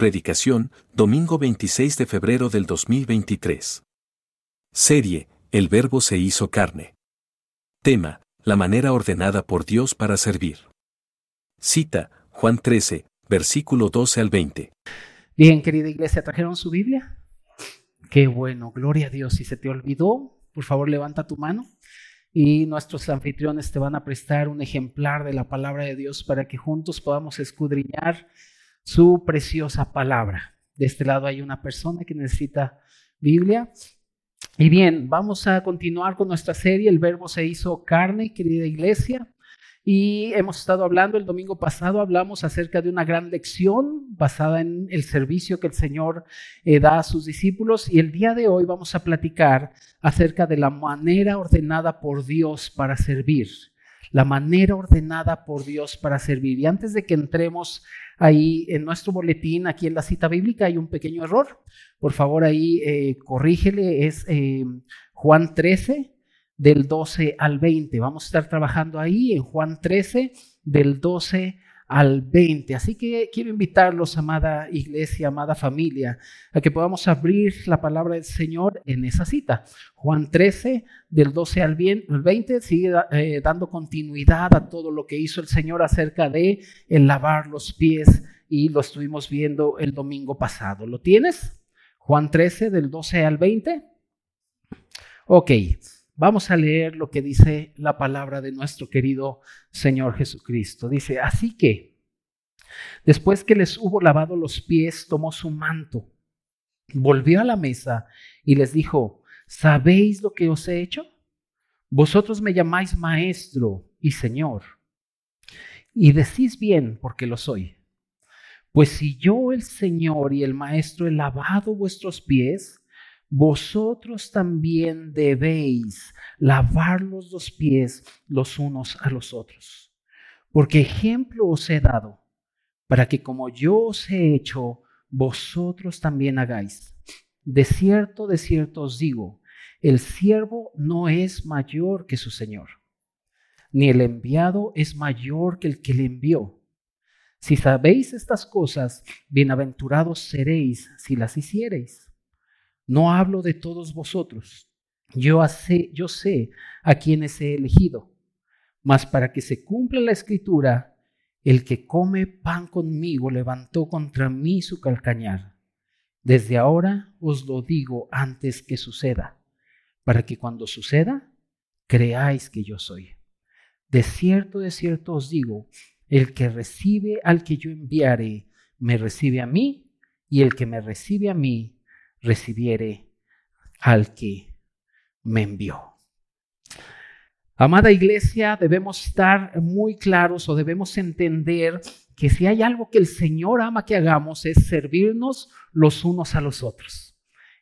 Predicación, domingo 26 de febrero del 2023. Serie, El Verbo se hizo carne. Tema, la manera ordenada por Dios para servir. Cita, Juan 13, versículo 12 al 20. Bien, querida iglesia, ¿trajeron su Biblia? Qué bueno, gloria a Dios. Si se te olvidó, por favor levanta tu mano y nuestros anfitriones te van a prestar un ejemplar de la palabra de Dios para que juntos podamos escudriñar su preciosa palabra. De este lado hay una persona que necesita Biblia. Y bien, vamos a continuar con nuestra serie. El verbo se hizo carne, querida iglesia. Y hemos estado hablando, el domingo pasado hablamos acerca de una gran lección basada en el servicio que el Señor eh, da a sus discípulos y el día de hoy vamos a platicar acerca de la manera ordenada por Dios para servir, la manera ordenada por Dios para servir. Y antes de que entremos ahí en nuestro boletín, aquí en la cita bíblica, hay un pequeño error. Por favor, ahí eh, corrígele, es eh, Juan 13 del 12 al 20. Vamos a estar trabajando ahí en Juan 13 del 12 al 20. Así que quiero invitarlos, amada iglesia, amada familia, a que podamos abrir la palabra del Señor en esa cita. Juan 13 del 12 al 20 sigue eh, dando continuidad a todo lo que hizo el Señor acerca de el lavar los pies y lo estuvimos viendo el domingo pasado. ¿Lo tienes? Juan 13 del 12 al 20. Ok. Vamos a leer lo que dice la palabra de nuestro querido Señor Jesucristo. Dice, así que, después que les hubo lavado los pies, tomó su manto, volvió a la mesa y les dijo, ¿sabéis lo que os he hecho? Vosotros me llamáis maestro y señor, y decís bien porque lo soy. Pues si yo, el Señor y el Maestro, he lavado vuestros pies, vosotros también debéis lavar los dos pies los unos a los otros. Porque ejemplo os he dado, para que como yo os he hecho, vosotros también hagáis. De cierto, de cierto os digo, el siervo no es mayor que su Señor, ni el enviado es mayor que el que le envió. Si sabéis estas cosas, bienaventurados seréis si las hiciereis. No hablo de todos vosotros. Yo, sé, a quienes he elegido. Mas para que se cumpla la escritura, el que come pan conmigo levantó contra mí su calcañar. Desde ahora os lo digo antes que suceda, para que cuando suceda, creáis que yo soy. De cierto, de cierto os digo, el que recibe al que yo enviare, me recibe a mí, y el que me recibe a mí, recibiere al que me envió. Amada iglesia, debemos estar muy claros o debemos entender que si hay algo que el Señor ama que hagamos es servirnos los unos a los otros.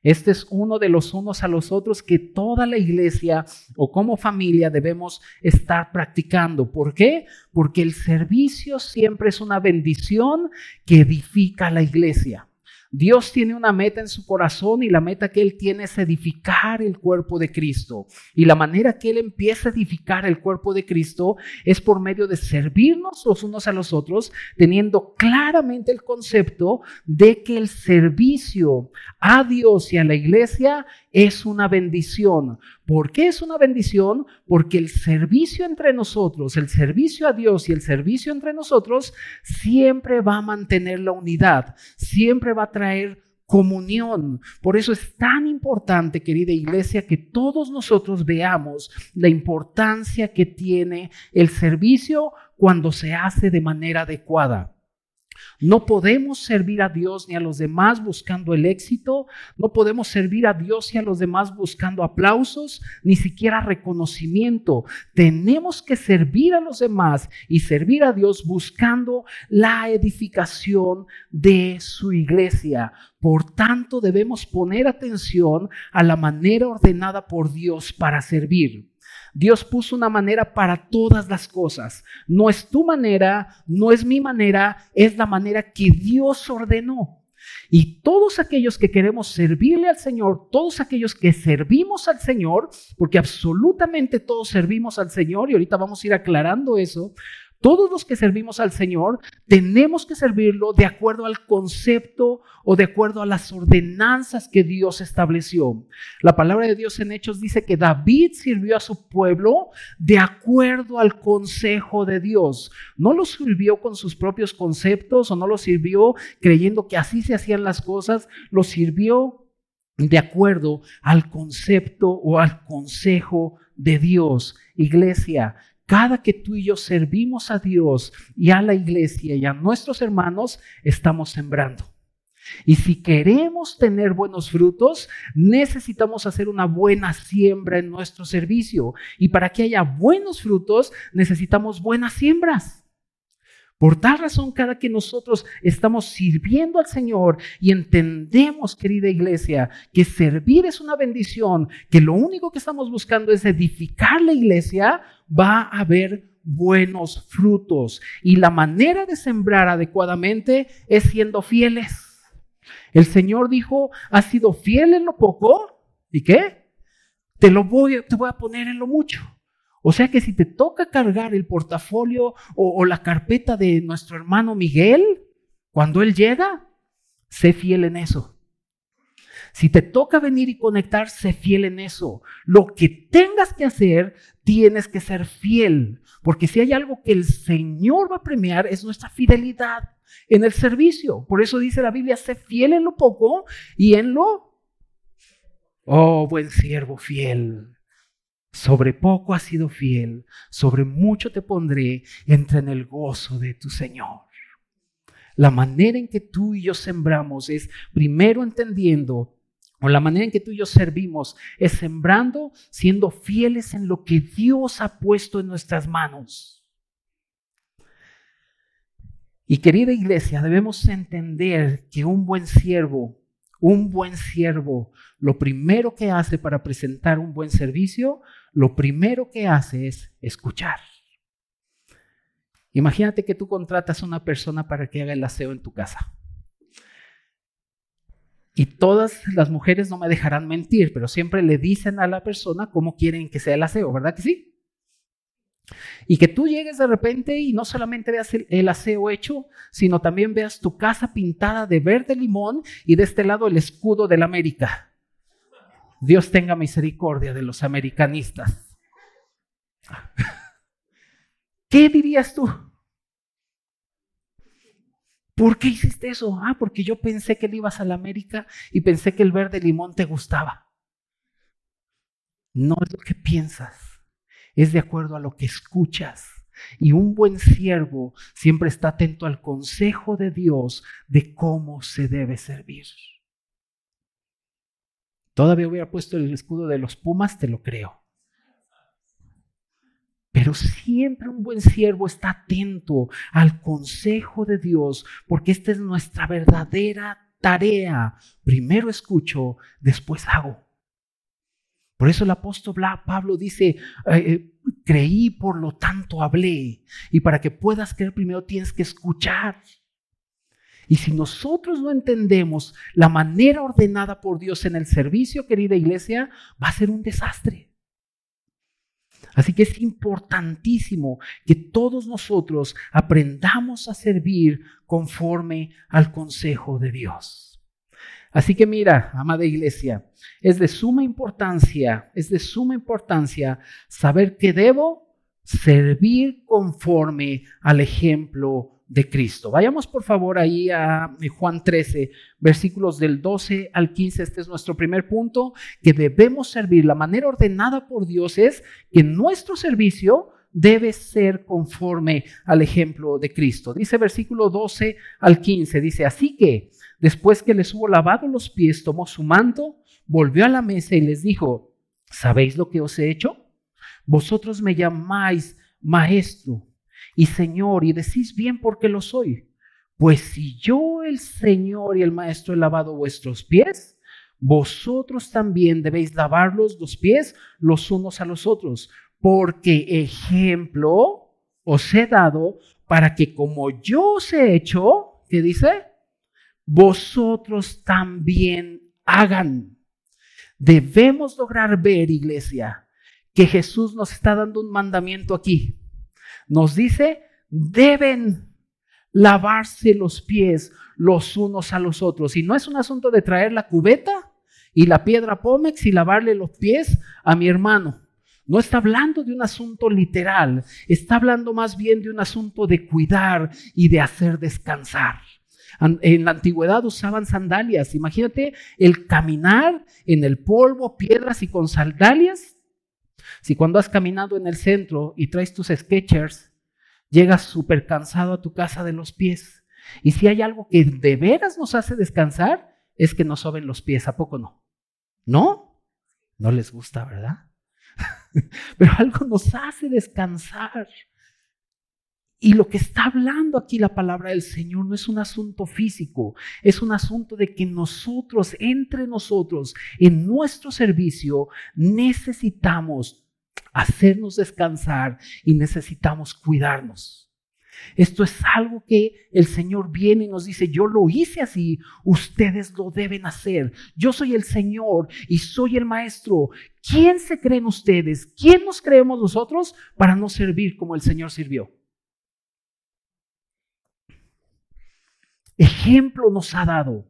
Este es uno de los unos a los otros que toda la iglesia o como familia debemos estar practicando. ¿Por qué? Porque el servicio siempre es una bendición que edifica la iglesia. Dios tiene una meta en su corazón y la meta que Él tiene es edificar el cuerpo de Cristo. Y la manera que Él empieza a edificar el cuerpo de Cristo es por medio de servirnos los unos a los otros, teniendo claramente el concepto de que el servicio a Dios y a la iglesia es una bendición. ¿Por qué es una bendición? Porque el servicio entre nosotros, el servicio a Dios y el servicio entre nosotros siempre va a mantener la unidad, siempre va a traer comunión. Por eso es tan importante, querida iglesia, que todos nosotros veamos la importancia que tiene el servicio cuando se hace de manera adecuada. No podemos servir a Dios ni a los demás buscando el éxito, no podemos servir a Dios y a los demás buscando aplausos, ni siquiera reconocimiento. Tenemos que servir a los demás y servir a Dios buscando la edificación de su iglesia. Por tanto, debemos poner atención a la manera ordenada por Dios para servir. Dios puso una manera para todas las cosas. No es tu manera, no es mi manera, es la manera que Dios ordenó. Y todos aquellos que queremos servirle al Señor, todos aquellos que servimos al Señor, porque absolutamente todos servimos al Señor, y ahorita vamos a ir aclarando eso, Todos los que servimos al Señor tenemos que servirlo de acuerdo al concepto o de acuerdo a las ordenanzas que Dios estableció. La palabra de Dios en Hechos dice que David sirvió a su pueblo de acuerdo al consejo de Dios. No lo sirvió con sus propios conceptos o no lo sirvió creyendo que así se hacían las cosas, lo sirvió de acuerdo al concepto o al consejo de Dios. Iglesia, cada que tú y yo servimos a Dios y a la iglesia y a nuestros hermanos, estamos sembrando. Y si queremos tener buenos frutos, necesitamos hacer una buena siembra en nuestro servicio. Y para que haya buenos frutos, necesitamos buenas siembras. Por tal razón, cada que nosotros estamos sirviendo al Señor y entendemos, querida iglesia, que servir es una bendición, que lo único que estamos buscando es edificar la iglesia, va a haber buenos frutos. Y la manera de sembrar adecuadamente es siendo fieles. El Señor dijo, has sido fiel en lo poco, ¿y qué? Te lo voy, te voy a poner en lo mucho. O sea que si te toca cargar el portafolio o, la carpeta de nuestro hermano Miguel, cuando él llega, sé fiel en eso. Si te toca venir y conectar, sé fiel en eso. Lo que tengas que hacer, tienes que ser fiel. Porque si hay algo que el Señor va a premiar, es nuestra fidelidad en el servicio. Por eso dice la Biblia, sé fiel en lo poco y en lo... Oh, buen siervo fiel. Sobre poco has sido fiel, sobre mucho te pondré, entra en el gozo de tu Señor. La manera en que tú y yo sembramos es primero entendiendo, o la manera en que tú y yo servimos es sembrando, siendo fieles en lo que Dios ha puesto en nuestras manos. Y querida iglesia, debemos entender que un buen siervo, un buen siervo, lo primero que hace para presentar un buen servicio lo primero que hace es escuchar. Imagínate que tú contratas a una persona para que haga el aseo en tu casa. Y todas las mujeres no me dejarán mentir, pero siempre le dicen a la persona cómo quieren que sea el aseo, ¿verdad que sí? Y que tú llegues de repente y no solamente veas el, aseo hecho, sino también veas tu casa pintada de verde limón y de este lado el escudo de la América. Dios tenga misericordia de los americanistas. ¿Qué dirías tú? ¿Por qué hiciste eso? Ah, porque yo pensé que le ibas a la América y pensé que el verde limón te gustaba. No es lo que piensas, es de acuerdo a lo que escuchas. Y un buen siervo siempre está atento al consejo de Dios de cómo se debe servir. Todavía hubiera puesto el escudo de los Pumas, te lo creo. Pero siempre un buen siervo está atento al consejo de Dios, porque esta es nuestra verdadera tarea. Primero escucho, después hago. Por eso el apóstol Pablo dice, eh, creí, por lo tanto hablé. Y para que puedas creer primero tienes que escuchar. Y si nosotros no entendemos la manera ordenada por Dios en el servicio, querida iglesia, va a ser un desastre. Así que es importantísimo que todos nosotros aprendamos a servir conforme al consejo de Dios. Así que mira, amada iglesia, es de suma importancia, es de suma importancia saber que debo servir conforme al ejemplo de Cristo. Vayamos por favor ahí a Juan 13, versículos del 12 al 15. Este es nuestro primer punto, que debemos servir. La manera ordenada por Dios es que nuestro servicio debe ser conforme al ejemplo de Cristo. Dice versículo 12 al 15, dice, así que después que les hubo lavado los pies, tomó su manto, volvió a la mesa y les dijo, ¿sabéis lo que os he hecho? Vosotros me llamáis maestro y Señor, y decís bien porque lo soy. Pues si yo, el Señor y el Maestro, he lavado vuestros pies, vosotros también debéis lavarlos los pies los unos a los otros, porque ejemplo os he dado para que como yo os he hecho, ¿qué dice? Vosotros también hagan. Debemos lograr ver, iglesia, que Jesús nos está dando un mandamiento aquí. Nos dice, deben lavarse los pies los unos a los otros. Y no es un asunto de traer la cubeta y la piedra pómex y lavarle los pies a mi hermano. No está hablando de un asunto literal, está hablando más bien de un asunto de cuidar y de hacer descansar. En la antigüedad usaban sandalias. Imagínate el caminar en el polvo, piedras y con sandalias. Si cuando has caminado en el centro y traes tus sketchers, llegas súper cansado a tu casa de los pies. Y si hay algo que de veras nos hace descansar, es que nos soben los pies. ¿A poco no? ¿No? No les gusta, ¿verdad? Pero algo nos hace descansar. Y lo que está hablando aquí la palabra del Señor no es un asunto físico, es un asunto de que nosotros, entre nosotros, en nuestro servicio, necesitamos hacernos descansar y necesitamos cuidarnos. Esto es algo que el Señor viene y nos dice, yo lo hice así, ustedes lo deben hacer. Yo soy el Señor y soy el Maestro. ¿Quién se creen ustedes? ¿Quién nos creemos nosotros para no servir como el Señor sirvió? Ejemplo nos ha dado.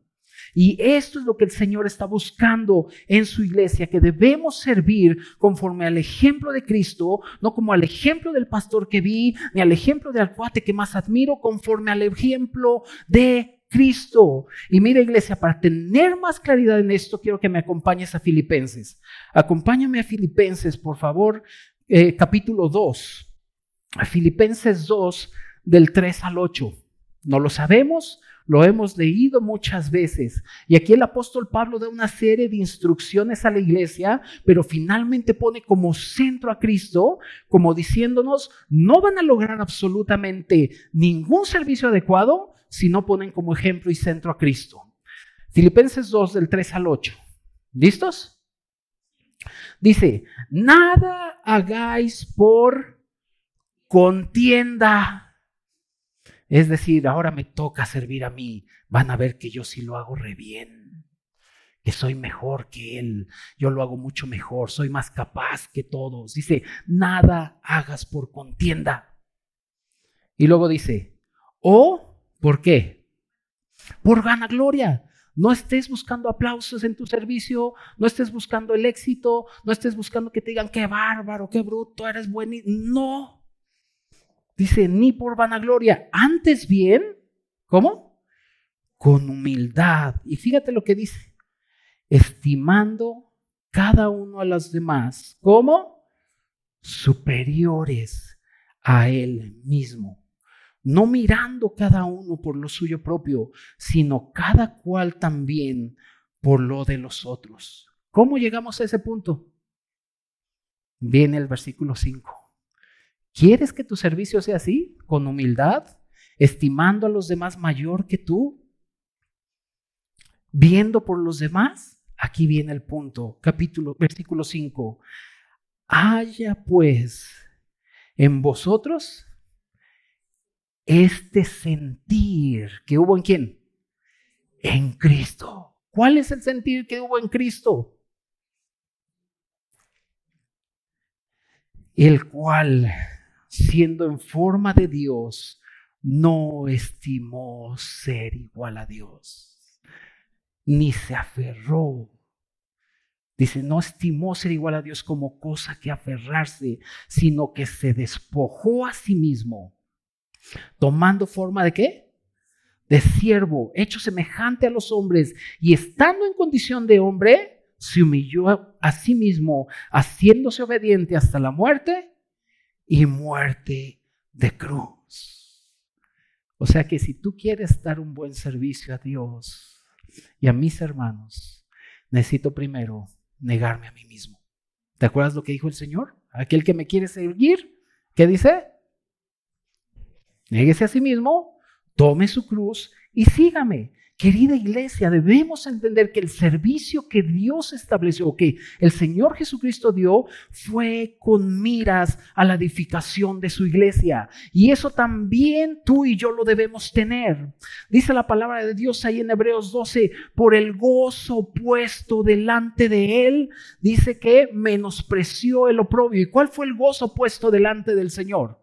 Y esto es lo que el Señor está buscando en su iglesia, que debemos servir conforme al ejemplo de Cristo, no como al ejemplo del pastor que vi, ni al ejemplo del cuate que más admiro, conforme al ejemplo de Cristo. Y mira iglesia, para tener más claridad en esto, quiero que me acompañes a Filipenses. Acompáñame a Filipenses, por favor, eh, capítulo 2. A Filipenses 2, del 3 al 8. No lo sabemos, lo hemos leído muchas veces. Y aquí el apóstol Pablo da una serie de instrucciones a la iglesia, pero finalmente pone como centro a Cristo, como diciéndonos, no van a lograr absolutamente ningún servicio adecuado si no ponen como ejemplo y centro a Cristo. Filipenses 2 del 3 al 8. ¿Listos? Dice, nada hagáis por contienda es decir, ahora me toca servir a mí. Van a ver que yo sí lo hago re bien, que soy mejor que él, yo lo hago mucho mejor, soy más capaz que todos. Dice, nada hagas por contienda. Y luego dice, o, ¿por qué? Por gloria. No estés buscando aplausos en tu servicio, no estés buscando el éxito, no estés buscando que te digan qué bárbaro, qué bruto, eres bueno. No, Dice, ni por vanagloria, antes bien, ¿cómo? Con humildad. Y fíjate lo que dice, estimando cada uno a los demás como superiores a él mismo. No mirando cada uno por lo suyo propio, sino cada cual también por lo de los otros. ¿Cómo llegamos a ese punto? Viene el versículo 5. ¿Quieres que tu servicio sea así? Con humildad, estimando a los demás mayor que tú, viendo por los demás. Aquí viene el punto, capítulo, versículo 5. Haya pues en vosotros este sentir que hubo en quién? En Cristo. ¿Cuál es el sentir que hubo en Cristo? El cual siendo en forma de Dios, no estimó ser igual a Dios, ni se aferró. Dice, no estimó ser igual a Dios como cosa que aferrarse, sino que se despojó a sí mismo, tomando forma de qué? De siervo, hecho semejante a los hombres, y estando en condición de hombre, se humilló a sí mismo, haciéndose obediente hasta la muerte y muerte de cruz. O sea que si tú quieres dar un buen servicio a Dios y a mis hermanos, necesito primero negarme a mí mismo. ¿Te acuerdas lo que dijo el Señor? Aquel que me quiere seguir, ¿qué dice? Néguese a sí mismo, tome su cruz y sígame. Querida iglesia, debemos entender que el servicio que Dios estableció, que el Señor Jesucristo dio, fue con miras a la edificación de su iglesia. Y eso también tú y yo lo debemos tener. Dice la palabra de Dios ahí en Hebreos 12, por el gozo puesto delante de él, dice que menospreció el oprobio. ¿Y cuál fue el gozo puesto delante del Señor?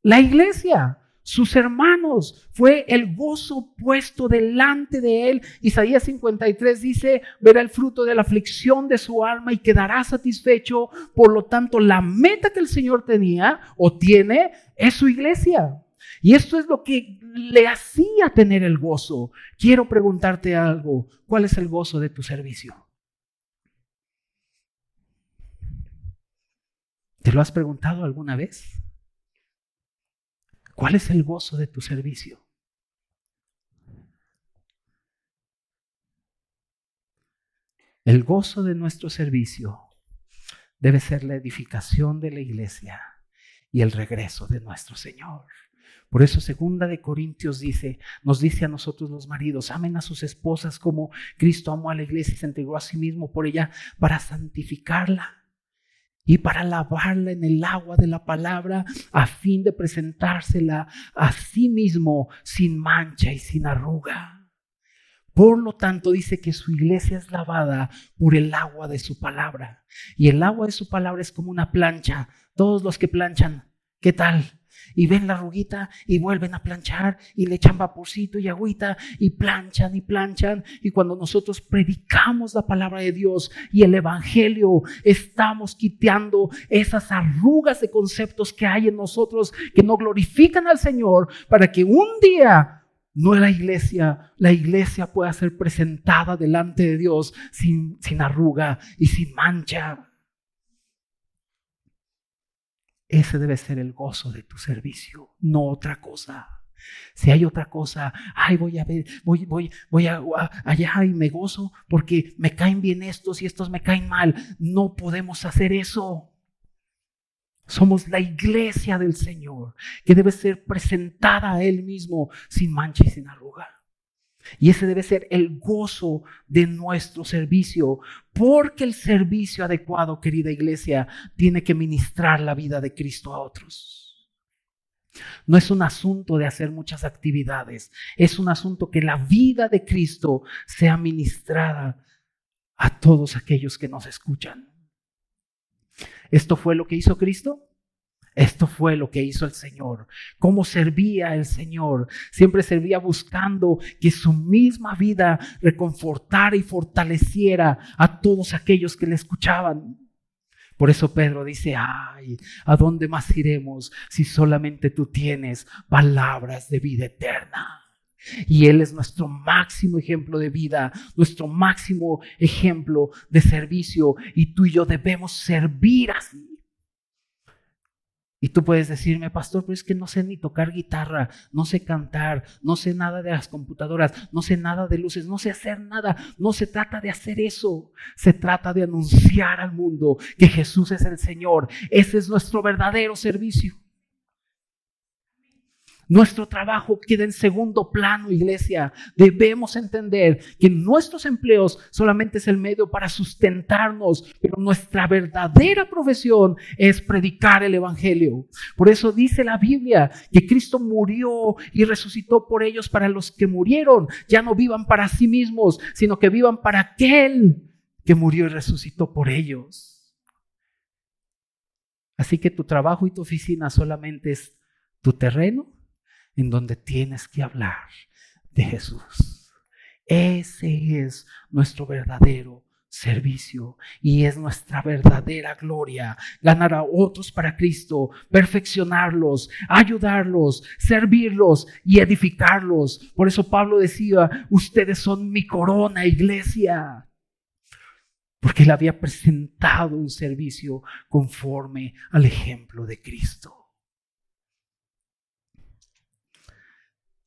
La iglesia, sus hermanos, fue el gozo puesto delante de él. Isaías 53 dice, verá el fruto de la aflicción de su alma y quedará satisfecho. Por lo tanto, la meta que el Señor tenía o tiene es su iglesia. Y esto es lo que le hacía tener el gozo. Quiero preguntarte algo. ¿Cuál es el gozo de tu servicio? ¿Te lo has preguntado alguna vez? ¿Cuál es el gozo de tu servicio? El gozo de nuestro servicio debe ser la edificación de la iglesia y el regreso de nuestro Señor. Por eso segunda de Corintios dice, nos dice a nosotros los maridos, amen a sus esposas como Cristo amó a la iglesia y se entregó a sí mismo por ella para santificarla y para lavarla en el agua de la palabra a fin de presentársela a sí mismo sin mancha y sin arruga. Por lo tanto, dice que su iglesia es lavada por el agua de su palabra. Y el agua de su palabra es como una plancha. Todos los que planchan, ¿qué tal? Y ven la ruguita y vuelven a planchar y le echan vaporcito y agüita y planchan y planchan. Y cuando nosotros predicamos la palabra de Dios y el Evangelio, estamos quiteando esas arrugas de conceptos que hay en nosotros que no glorifican al Señor para que un día no la iglesia, la iglesia pueda ser presentada delante de Dios sin, sin arruga y sin mancha. Ese debe ser el gozo de tu servicio, no otra cosa. Si hay otra cosa, ay, voy a voy, voy, voy a, allá y me gozo porque me caen bien estos y estos me caen mal. No podemos hacer eso. Somos la iglesia del Señor que debe ser presentada a Él mismo sin mancha y sin arruga. Y ese debe ser el gozo de nuestro servicio, porque el servicio adecuado, querida iglesia, tiene que ministrar la vida de Cristo a otros. No es un asunto de hacer muchas actividades, es un asunto que la vida de Cristo sea ministrada a todos aquellos que nos escuchan. ¿Esto fue lo que hizo Cristo? Esto fue lo que hizo el Señor. Cómo servía el Señor. Siempre servía buscando que su misma vida reconfortara y fortaleciera a todos aquellos que le escuchaban. Por eso Pedro dice, ay, ¿a dónde más iremos si solamente tú tienes palabras de vida eterna? Y Él es nuestro máximo ejemplo de vida, nuestro máximo ejemplo de servicio. Y tú y yo debemos servir así. Y tú puedes decirme, pastor, pero es que no sé ni tocar guitarra, no sé cantar, no sé nada de las computadoras, no sé nada de luces, no sé hacer nada. No se trata de hacer eso, se trata de anunciar al mundo que Jesús es el Señor. Ese es nuestro verdadero servicio. Nuestro trabajo queda en segundo plano, iglesia. Debemos entender que nuestros empleos solamente es el medio para sustentarnos, pero nuestra verdadera profesión es predicar el Evangelio. Por eso dice la Biblia que Cristo murió y resucitó por ellos para los que murieron. Ya no vivan para sí mismos, sino que vivan para aquel que murió y resucitó por ellos. Así que tu trabajo y tu oficina solamente es tu terreno en donde tienes que hablar de Jesús. Ese es nuestro verdadero servicio y es nuestra verdadera gloria. Ganar a otros para Cristo, perfeccionarlos, ayudarlos, servirlos y edificarlos. Por eso Pablo decía, ustedes son mi corona, iglesia. Porque él había presentado un servicio conforme al ejemplo de Cristo.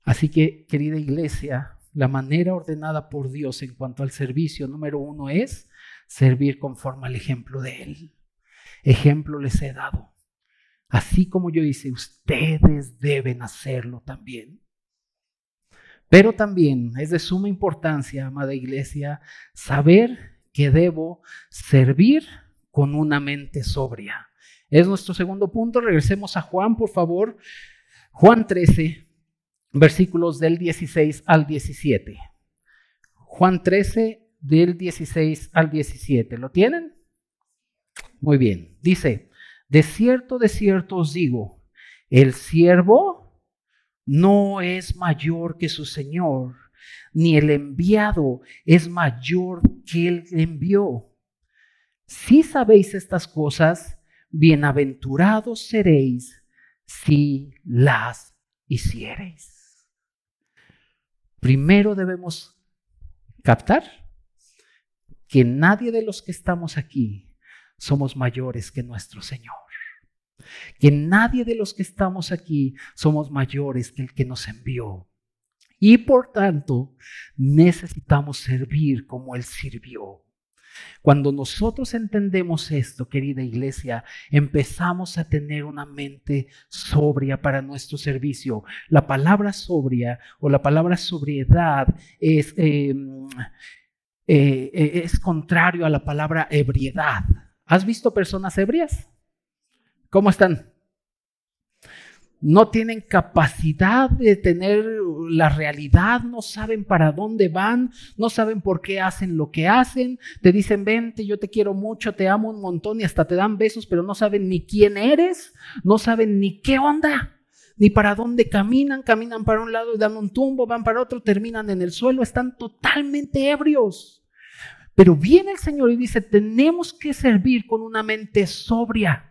Así que, querida iglesia, la manera ordenada por Dios en cuanto al servicio número uno es servir conforme al ejemplo de Él. Ejemplo les he dado. Así como yo hice, ustedes deben hacerlo también. Pero también es de suma importancia, amada iglesia, saber que debo servir con una mente sobria. Es nuestro segundo punto. Regresemos a Juan, por favor. Juan 13, versículos del 16 al 17. Juan 13, del 16 al 17. ¿Lo tienen? Muy bien. Dice, de cierto, de cierto os digo, El siervo no es mayor que su Señor, ni el enviado es mayor que el envió. Si sabéis estas cosas, bienaventurados seréis si las hiciereis. Primero debemos captar que nadie de los que estamos aquí somos mayores que nuestro Señor. Que nadie de los que estamos aquí somos mayores que el que nos envió. Y por tanto, necesitamos servir como Él sirvió. Cuando nosotros entendemos esto, querida iglesia, empezamos a tener una mente sobria para nuestro servicio. La palabra sobria o la palabra sobriedad es, em, eh, eh, es contrario a la palabra ebriedad. ¿Has visto personas ebrias? ¿Cómo están? No tienen capacidad de tener la realidad, no saben para dónde van, no saben por qué hacen lo que hacen, te dicen, vente, yo te quiero mucho, te amo un montón y hasta te dan besos, pero no saben ni quién eres, no saben ni qué onda, ni para dónde caminan, caminan para un lado y dan un tumbo, van para otro, terminan en el suelo, están totalmente ebrios. Pero viene el Señor y dice, tenemos que servir con una mente sobria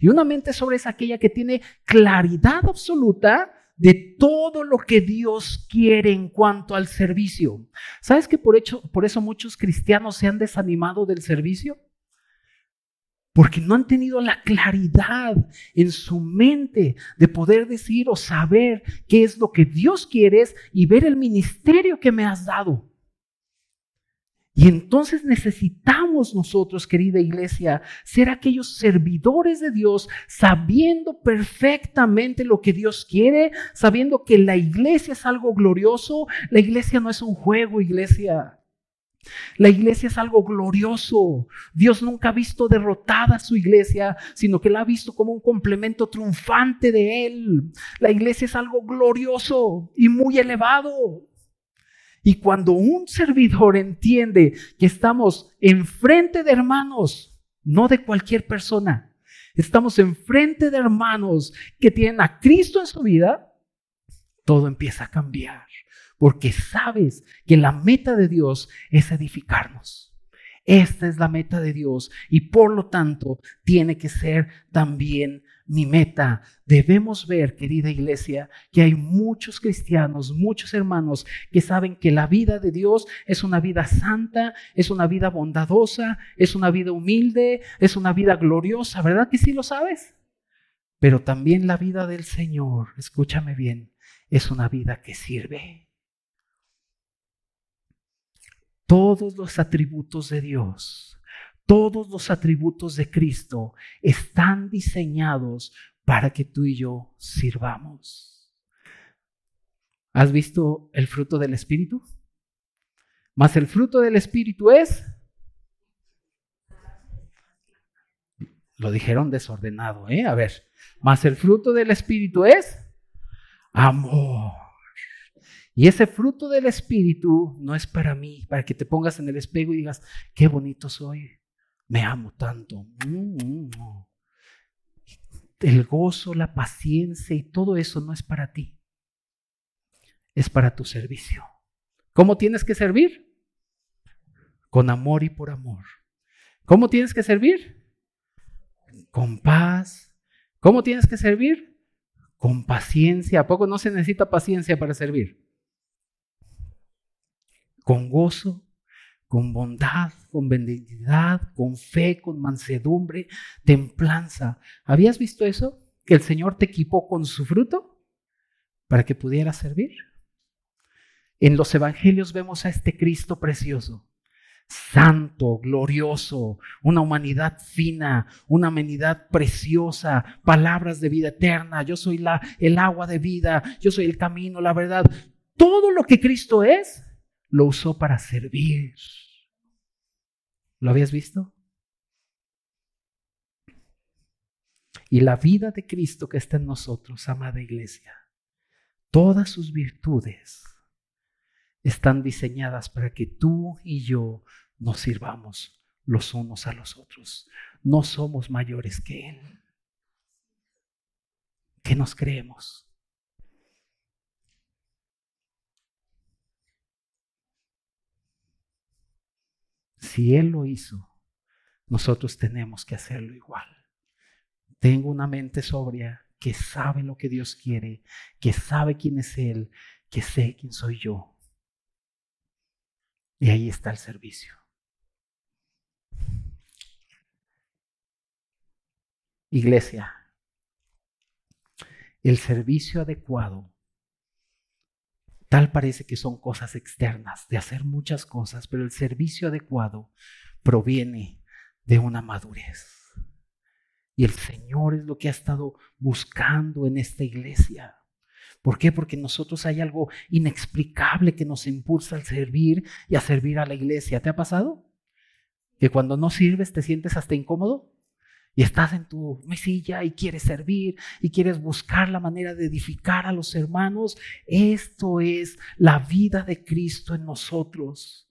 y una mente sobre es aquella que tiene claridad absoluta de todo lo que Dios quiere en cuanto al servicio. ¿Sabes que por, hecho, por eso muchos cristianos se han desanimado del servicio? Porque no han tenido la claridad en su mente de poder decir o saber qué es lo que Dios quiere y ver el ministerio que me has dado. Y entonces necesitamos nosotros, querida iglesia, ser aquellos servidores de Dios, sabiendo perfectamente lo que Dios quiere, sabiendo que la iglesia es algo glorioso. La iglesia no es un juego, iglesia. La iglesia es algo glorioso. Dios nunca ha visto derrotada a su iglesia, sino que la ha visto como un complemento triunfante de Él. La iglesia es algo glorioso y muy elevado. Y cuando un servidor entiende que estamos enfrente de hermanos, no de cualquier persona, estamos enfrente de hermanos que tienen a Cristo en su vida, todo empieza a cambiar. Porque sabes que la meta de Dios es edificarnos. Esta es la meta de Dios y por lo tanto tiene que ser también mi meta. Debemos ver, querida iglesia, que hay muchos cristianos, muchos hermanos que saben que la vida de Dios es una vida santa, es una vida bondadosa, es una vida humilde, es una vida gloriosa, ¿verdad que sí lo sabes? Pero también la vida del Señor, escúchame bien, es una vida que sirve. Todos los atributos de Dios todos los atributos de Cristo están diseñados para que tú y yo sirvamos. ¿Has visto el fruto del Espíritu? Más el fruto del Espíritu es... Lo dijeron desordenado, ¿eh? A ver, más el fruto del Espíritu es amor. Y ese fruto del Espíritu no es para mí, para que te pongas en el espejo y digas, qué bonito soy me amo tanto. El gozo, la paciencia y todo eso no es para ti. Es para tu servicio. ¿Cómo tienes que servir? Con amor y por amor. ¿Cómo tienes que servir? Con paz. ¿Cómo tienes que servir? Con paciencia. ¿A poco no se necesita paciencia para servir? Con gozo, con bondad, con benignidad, con fe, con mansedumbre, templanza. ¿Habías visto eso? Que el Señor te equipó con su fruto para que pudieras servir. En los evangelios vemos a este Cristo precioso, santo, glorioso, una humanidad fina, una humanidad preciosa, palabras de vida eterna, yo soy la, el agua de vida, yo soy el camino, la verdad. Todo lo que Cristo es, lo usó para servir. ¿Lo habías visto? Y la vida de Cristo que está en nosotros, amada iglesia, todas sus virtudes están diseñadas para que tú y yo nos sirvamos los unos a los otros. No somos mayores que Él. ¿Qué nos creemos? Si Él lo hizo, nosotros tenemos que hacerlo igual. Tengo una mente sobria que sabe lo que Dios quiere, que sabe quién es Él, que sé quién soy yo. Y ahí está el servicio. Iglesia, el servicio adecuado, tal parece que son cosas externas, de hacer muchas cosas, pero el servicio adecuado proviene de una madurez. Y el Señor es lo que ha estado buscando en esta iglesia. ¿Por qué? Porque nosotros hay algo inexplicable que nos impulsa al servir y a servir a la iglesia. ¿Te ha pasado? Que cuando no sirves te sientes hasta incómodo y estás en tu mesilla y quieres servir y quieres buscar la manera de edificar a los hermanos. Esto es la vida de Cristo en nosotros,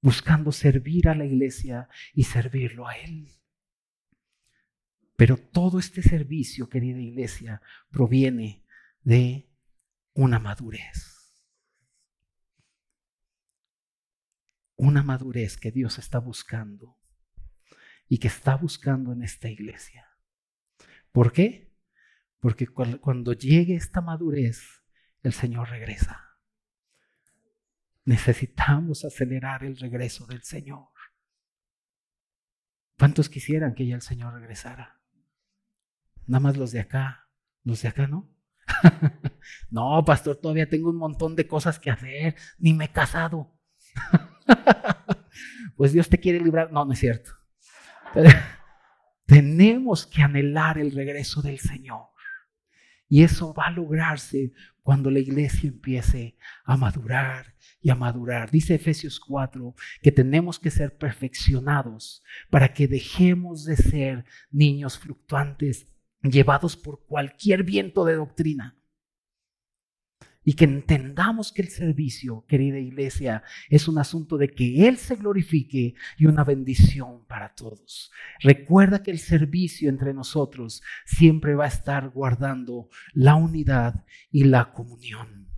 buscando servir a la iglesia y servirlo a Él. Pero todo este servicio, querida iglesia, proviene de una madurez. Una madurez que Dios está buscando y que está buscando en esta iglesia. ¿Por qué? Porque cuando llegue esta madurez, el Señor regresa. Necesitamos acelerar el regreso del Señor. ¿Cuántos quisieran que ya el Señor regresara? Nada más los de acá, los de acá no. no, pastor, todavía tengo un montón de cosas que hacer, ni me he casado. pues Dios te quiere librar. No, no es cierto. Tenemos que anhelar el regreso del Señor. Y eso va a lograrse cuando la iglesia empiece a madurar y a madurar. Dice Efesios 4 que tenemos que ser perfeccionados para que dejemos de ser niños fluctuantes llevados por cualquier viento de doctrina. Y que entendamos que el servicio, querida iglesia, es un asunto de que Él se glorifique y una bendición para todos. Recuerda que el servicio entre nosotros siempre va a estar guardando la unidad y la comunión.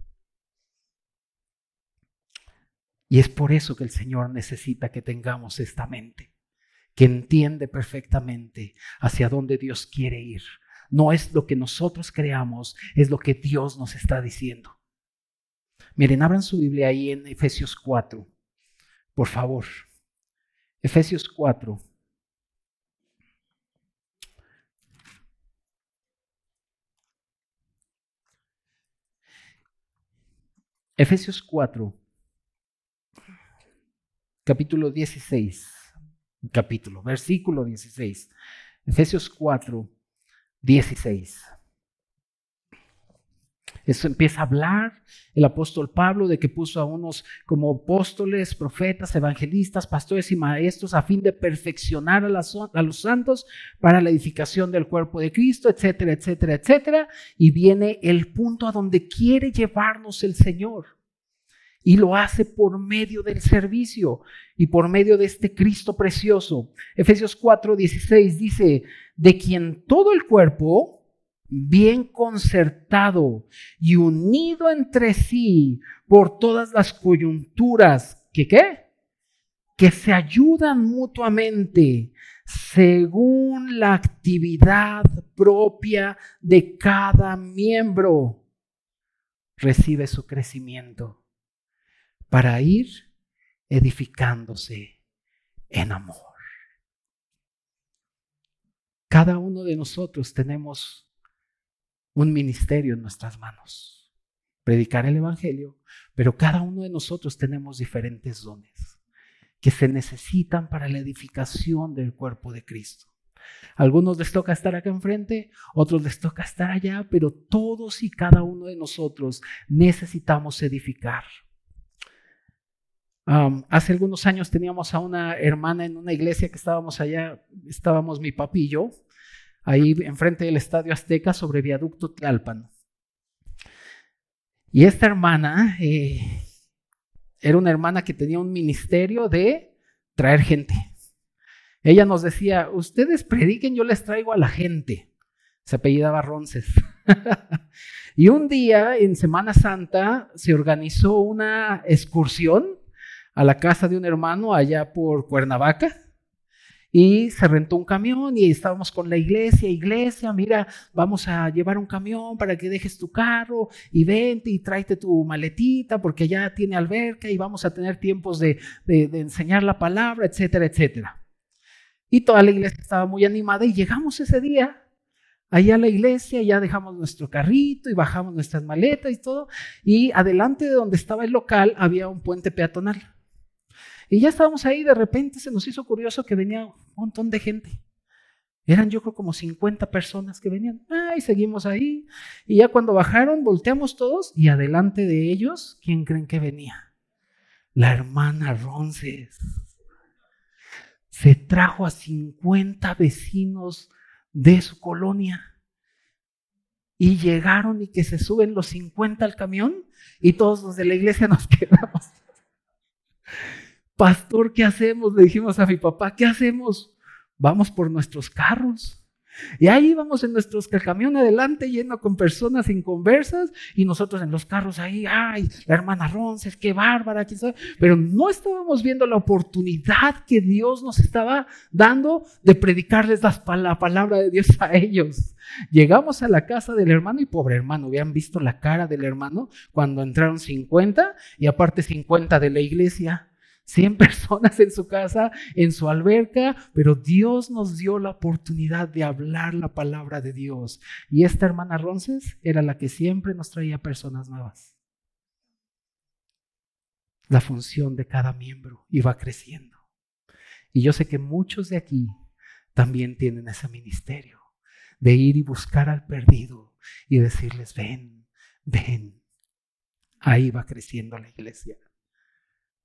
Y es por eso que el Señor necesita que tengamos esta mente que entiende perfectamente hacia dónde Dios quiere ir. No es lo que nosotros creamos, es lo que Dios nos está diciendo. Miren, abran su Biblia ahí en Efesios 4, por favor. Efesios 4. Efesios 4, capítulo 16 capítulo, versículo 16. Efesios 4, 16. Eso empieza a hablar el apóstol Pablo de que puso a unos como apóstoles, profetas, evangelistas, pastores y maestros a fin de perfeccionar a, los santos para la edificación del cuerpo de Cristo, etcétera, etcétera, etcétera. Y viene el punto a donde quiere llevarnos el Señor y lo hace por medio del servicio y por medio de este Cristo precioso. Efesios 4, 16 dice, de quien todo el cuerpo, bien concertado y unido entre sí por todas las coyunturas, ¿que qué? Que se ayudan mutuamente según la actividad propia de cada miembro, recibe su crecimiento para ir edificándose en amor. Cada uno de nosotros tenemos un ministerio en nuestras manos, predicar el Evangelio, pero cada uno de nosotros tenemos diferentes dones que se necesitan para la edificación del cuerpo de Cristo. algunos les toca estar acá enfrente, otros les toca estar allá, pero todos y cada uno de nosotros necesitamos edificar hace algunos años teníamos a una hermana en una iglesia que estábamos allá, estábamos mi papi y yo, ahí enfrente del Estadio Azteca sobre viaducto Tlalpan. Y esta hermana eh, era una hermana que tenía un ministerio de traer gente. Ella nos decía, ustedes prediquen, yo les traigo a la gente. Se apellidaba Ronces. y un día, en Semana Santa, se organizó una excursión a la casa de un hermano allá por Cuernavaca y se rentó un camión y estábamos con la iglesia, iglesia, mira, vamos a llevar un camión para que dejes tu carro y vente y tráete tu maletita porque ya tiene alberca y vamos a tener tiempos de, de, enseñar la palabra, etcétera, etcétera. Y toda la iglesia estaba muy animada y llegamos ese día allá a la iglesia, ya dejamos nuestro carrito y bajamos nuestras maletas y todo, y adelante de donde estaba el local había un puente peatonal. Y ya estábamos ahí, de repente se nos hizo curioso que venía un montón de gente. Eran yo creo como 50 personas que venían. Ah, y seguimos ahí. Y ya cuando bajaron, volteamos todos y adelante de ellos, ¿quién creen que venía? La hermana Ronces. Se trajo a 50 vecinos de su colonia. Y llegaron y que se suben los 50 al camión y todos los de la iglesia nos quedamos. Pastor, ¿qué hacemos? Le dijimos a mi papá, ¿qué hacemos? Vamos por nuestros carros. Y ahí íbamos en nuestros camión adelante lleno con personas inconversas y nosotros en los carros ahí, ay, la hermana Ronces, qué bárbara, quién sabe. Pero no estábamos viendo la oportunidad que Dios nos estaba dando de predicarles la palabra de Dios a ellos. Llegamos a la casa del hermano y pobre hermano, habían visto la cara del hermano cuando entraron 50 y aparte 50 de la iglesia. 100 personas en su casa, en su alberca, pero Dios nos dio la oportunidad de hablar la palabra de Dios. Y esta hermana Ronces era la que siempre nos traía personas nuevas. La función de cada miembro iba creciendo. Y yo sé que muchos de aquí también tienen ese ministerio de ir y buscar al perdido y decirles, ven, ven. Ahí va creciendo la iglesia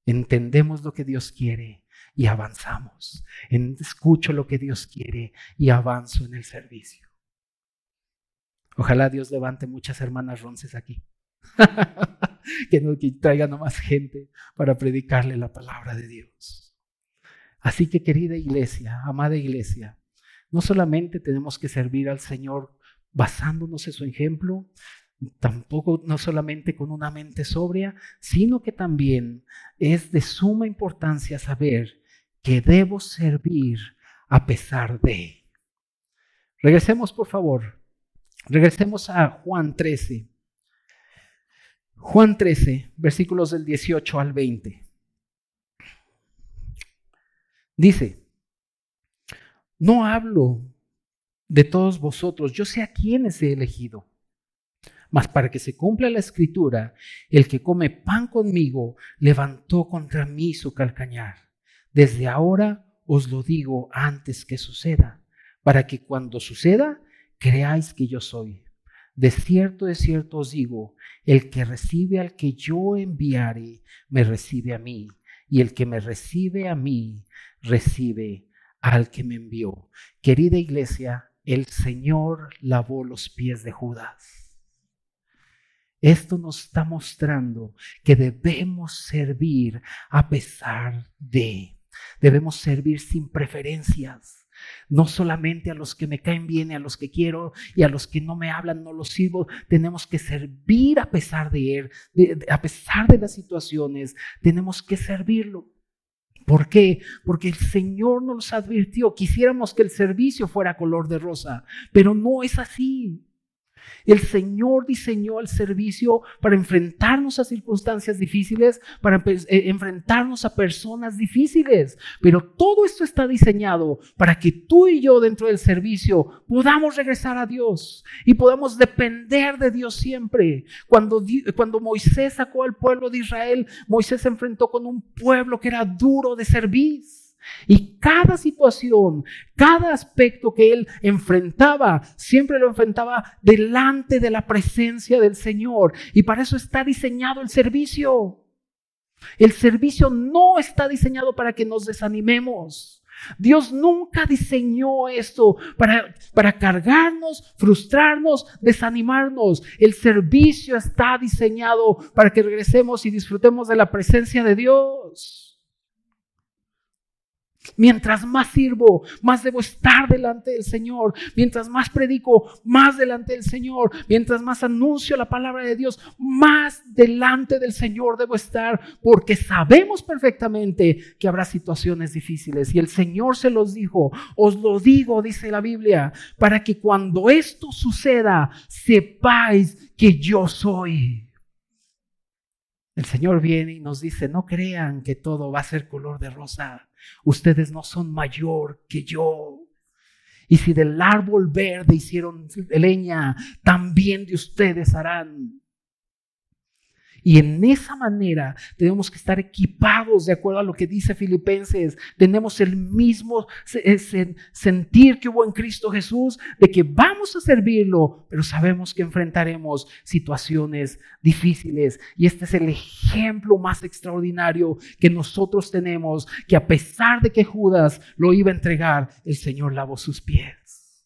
entendemos lo que Dios quiere y avanzamos. Escucho lo que Dios quiere y avanzo en el servicio. Ojalá Dios levante muchas hermanas ronces aquí. que no traigan más gente para predicarle la palabra de Dios. Así que querida iglesia, amada iglesia, no solamente tenemos que servir al Señor basándonos en su ejemplo, tampoco no solamente con una mente sobria, sino que también es de suma importancia saber que debo servir a pesar de. Regresemos, por favor. Regresemos a Juan 13. Juan 13, versículos del 18 al 20. Dice, no hablo de todos vosotros, yo sé a quiénes he elegido mas para que se cumpla la escritura, el que come pan conmigo levantó contra mí su calcañar. Desde ahora os lo digo antes que suceda, para que cuando suceda, creáis que yo soy. De cierto, de cierto os digo, el que recibe al que yo enviare, me recibe a mí, y el que me recibe a mí, recibe al que me envió. Querida iglesia, el Señor lavó los pies de Judas. Esto nos está mostrando que debemos servir a pesar de, debemos servir sin preferencias. No solamente a los que me caen bien a los que quiero y a los que no me hablan, no los sirvo. Tenemos que servir a pesar de él, a pesar de las situaciones. Tenemos que servirlo. ¿Por qué? Porque el Señor nos advirtió. Quisiéramos que el servicio fuera color de rosa, pero no es así. El Señor diseñó el servicio para enfrentarnos a circunstancias difíciles, para eh, enfrentarnos a personas difíciles. Pero todo esto está diseñado para que tú y yo dentro del servicio podamos regresar a Dios y podamos depender de Dios siempre. Cuando, cuando Moisés sacó al pueblo de Israel, Moisés se enfrentó con un pueblo que era duro de servir. Y cada situación, cada aspecto que él enfrentaba, siempre lo enfrentaba delante de la presencia del Señor. Y para eso está diseñado el servicio. El servicio no está diseñado para que nos desanimemos. Dios nunca diseñó esto para, para cargarnos, frustrarnos, desanimarnos. El servicio está diseñado para que regresemos y disfrutemos de la presencia de Dios. Mientras más sirvo, más debo estar delante del Señor. Mientras más predico, más delante del Señor. Mientras más anuncio la palabra de Dios, más delante del Señor debo estar. Porque sabemos perfectamente que habrá situaciones difíciles. Y el Señor se los dijo. Os lo digo, dice la Biblia, para que cuando esto suceda, sepáis que yo soy. El Señor viene y nos dice, no crean que todo va a ser color de rosa. Ustedes no son mayor que yo. Y si del árbol verde hicieron leña, también de ustedes harán. Y en esa manera tenemos que estar equipados de acuerdo a lo que dice Filipenses. Tenemos el mismo sentir que hubo en Cristo Jesús de que vamos a servirlo, pero sabemos que enfrentaremos situaciones difíciles. Y este es el ejemplo más extraordinario que nosotros tenemos, que a pesar de que Judas lo iba a entregar, el Señor lavó sus pies.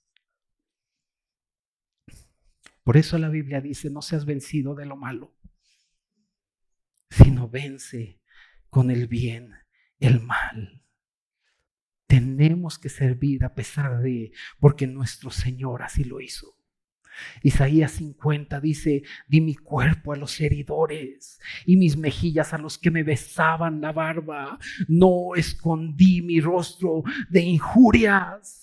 Por eso la Biblia dice, no seas vencido de lo malo sino vence con el bien el mal. Tenemos que servir a pesar de, porque nuestro Señor así lo hizo. Isaías 50 dice, di mi cuerpo a los heridores y mis mejillas a los que me besaban la barba. No escondí mi rostro de injurias.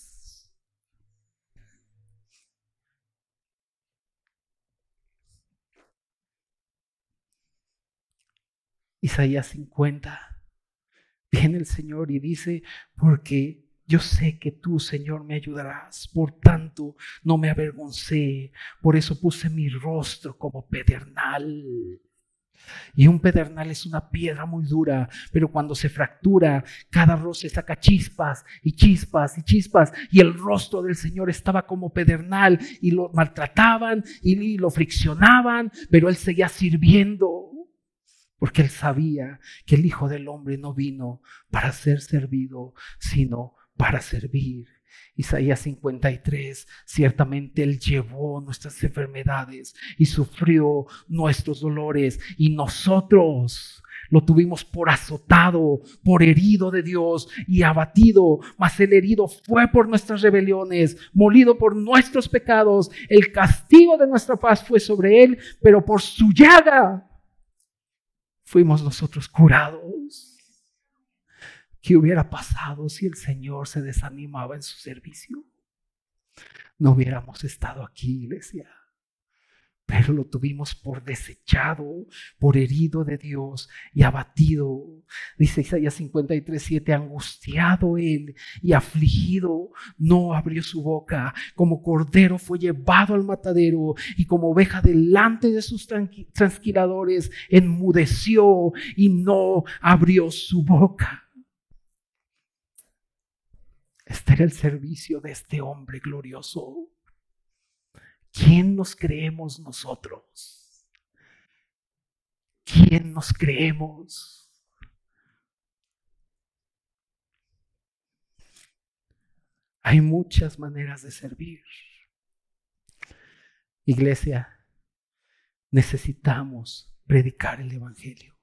Isaías 50. Viene el Señor y dice, porque yo sé que tú, Señor, me ayudarás. Por tanto, no me avergoncé. Por eso puse mi rostro como pedernal. Y un pedernal es una piedra muy dura, pero cuando se fractura, cada roce saca chispas y chispas y chispas. Y el rostro del Señor estaba como pedernal y lo maltrataban y lo friccionaban, pero Él seguía sirviendo porque él sabía que el Hijo del Hombre no vino para ser servido, sino para servir. Isaías 53, ciertamente Él llevó nuestras enfermedades y sufrió nuestros dolores y nosotros lo tuvimos por azotado, por herido de Dios y abatido, mas el herido fue por nuestras rebeliones, molido por nuestros pecados, el castigo de nuestra paz fue sobre Él, pero por su llaga fuimos nosotros curados. ¿Qué hubiera pasado si el Señor se desanimaba en su servicio? No hubiéramos estado aquí, iglesia pero lo tuvimos por desechado, por herido de Dios y abatido. Dice Isaías 53, 7, angustiado él y afligido, no abrió su boca, como cordero fue llevado al matadero y como oveja delante de sus transquiladores, enmudeció y no abrió su boca. Este era el servicio de este hombre glorioso. ¿Quién nos creemos nosotros? ¿Quién nos creemos? Hay muchas maneras de servir. Iglesia, necesitamos predicar el Evangelio.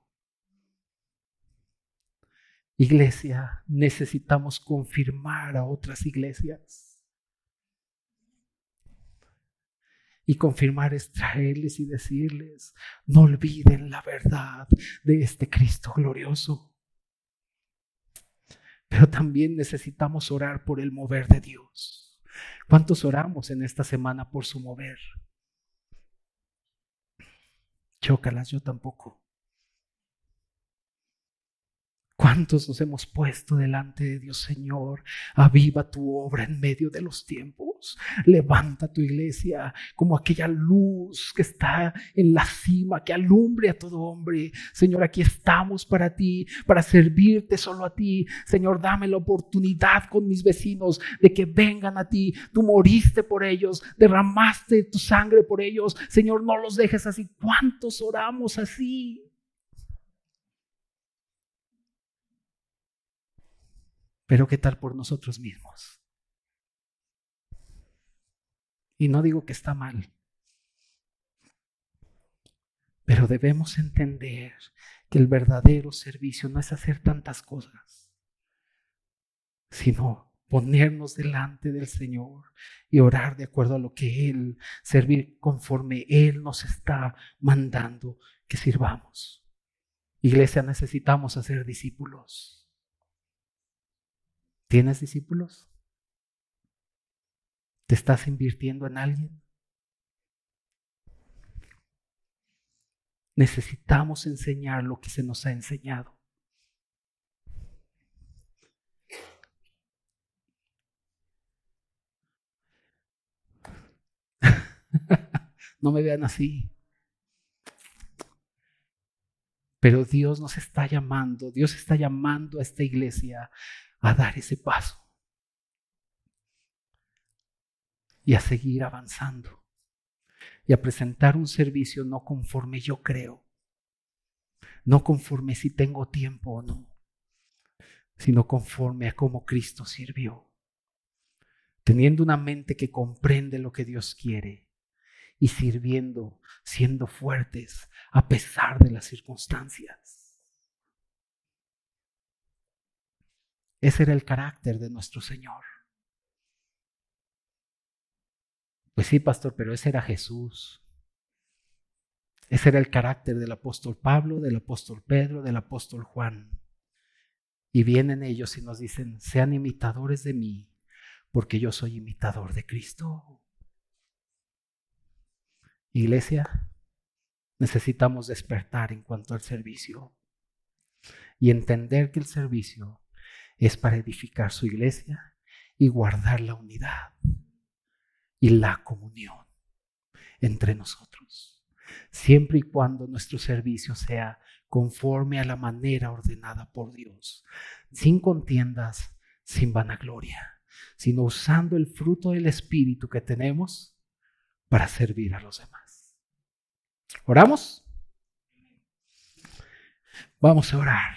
Iglesia, necesitamos confirmar a otras iglesias. Y confirmar es traerles y decirles, no olviden la verdad de este Cristo glorioso. Pero también necesitamos orar por el mover de Dios. ¿Cuántos oramos en esta semana por su mover? Chócalas, yo tampoco. ¿Cuántos nos hemos puesto delante de Dios, Señor? Aviva tu obra en medio de los tiempos. Levanta tu iglesia como aquella luz que está en la cima, que alumbre a todo hombre. Señor, aquí estamos para ti, para servirte solo a ti. Señor, dame la oportunidad con mis vecinos de que vengan a ti. Tú moriste por ellos, derramaste tu sangre por ellos. Señor, no los dejes así. ¿Cuántos oramos así? Pero ¿qué tal por nosotros mismos? Y no digo que está mal, pero debemos entender que el verdadero servicio no es hacer tantas cosas. sino ponernos delante del Señor y orar de acuerdo a lo que Él, servir conforme Él nos está mandando que sirvamos. Iglesia, necesitamos hacer discípulos. ¿Tienes discípulos? ¿Te estás invirtiendo en alguien? Necesitamos enseñar lo que se nos ha enseñado. no me vean así. Pero Dios nos está llamando, Dios está llamando a esta iglesia a dar ese paso. Y a seguir avanzando. Y a presentar un servicio no conforme yo creo, no conforme si tengo tiempo o no, sino conforme a cómo Cristo sirvió, teniendo una mente que comprende lo que Dios quiere. Y sirviendo, siendo fuertes a pesar de las circunstancias. Ese era el carácter de nuestro Señor. Pues sí, pastor, pero ese era Jesús. Ese era el carácter del apóstol Pablo, del apóstol Pedro, del apóstol Juan. Y vienen ellos y nos dicen, sean imitadores de mí, porque yo soy imitador de Cristo. Iglesia, necesitamos despertar en cuanto al servicio y entender que el servicio es para edificar su iglesia y guardar la unidad y la comunión entre nosotros, siempre y cuando nuestro servicio sea conforme a la manera ordenada por Dios, sin contiendas, sin vanagloria, sino usando el fruto del Espíritu que tenemos para servir a los demás. ¿Oramos? Vamos a orar.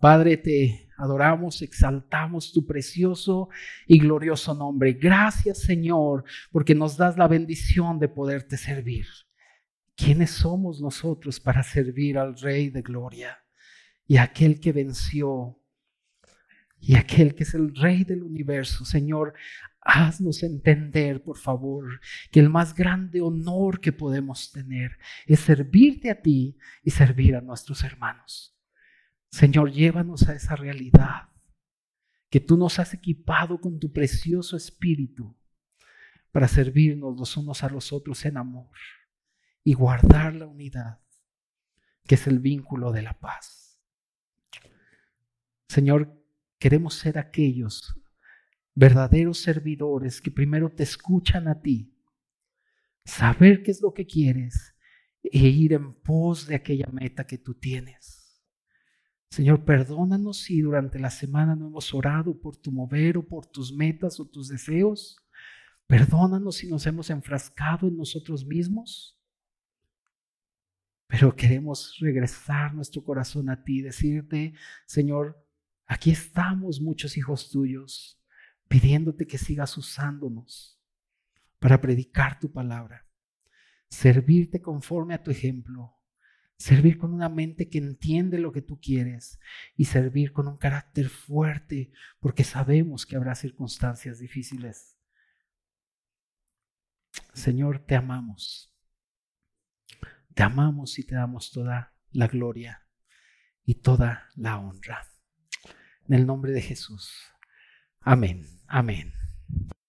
Padre, te adoramos, exaltamos tu precioso y glorioso nombre. Gracias, Señor, porque nos das la bendición de poderte servir. ¿Quiénes somos nosotros para servir al Rey de Gloria y aquel que venció y aquel que es el Rey del universo? Señor, Haznos entender, por favor, que el más grande honor que podemos tener es servirte a ti y servir a nuestros hermanos. Señor, llévanos a esa realidad, que tú nos has equipado con tu precioso espíritu para servirnos los unos a los otros en amor y guardar la unidad, que es el vínculo de la paz. Señor, queremos ser aquellos verdaderos servidores que primero te escuchan a ti, saber qué es lo que quieres e ir en pos de aquella meta que tú tienes. Señor, perdónanos si durante la semana no hemos orado por tu mover o por tus metas o tus deseos. Perdónanos si nos hemos enfrascado en nosotros mismos. Pero queremos regresar nuestro corazón a ti, decirte, Señor, aquí estamos muchos hijos tuyos pidiéndote que sigas usándonos para predicar tu palabra, servirte conforme a tu ejemplo, servir con una mente que entiende lo que tú quieres y servir con un carácter fuerte, porque sabemos que habrá circunstancias difíciles. Señor, te amamos. Te amamos y te damos toda la gloria y toda la honra. En el nombre de Jesús. Amén. Amén.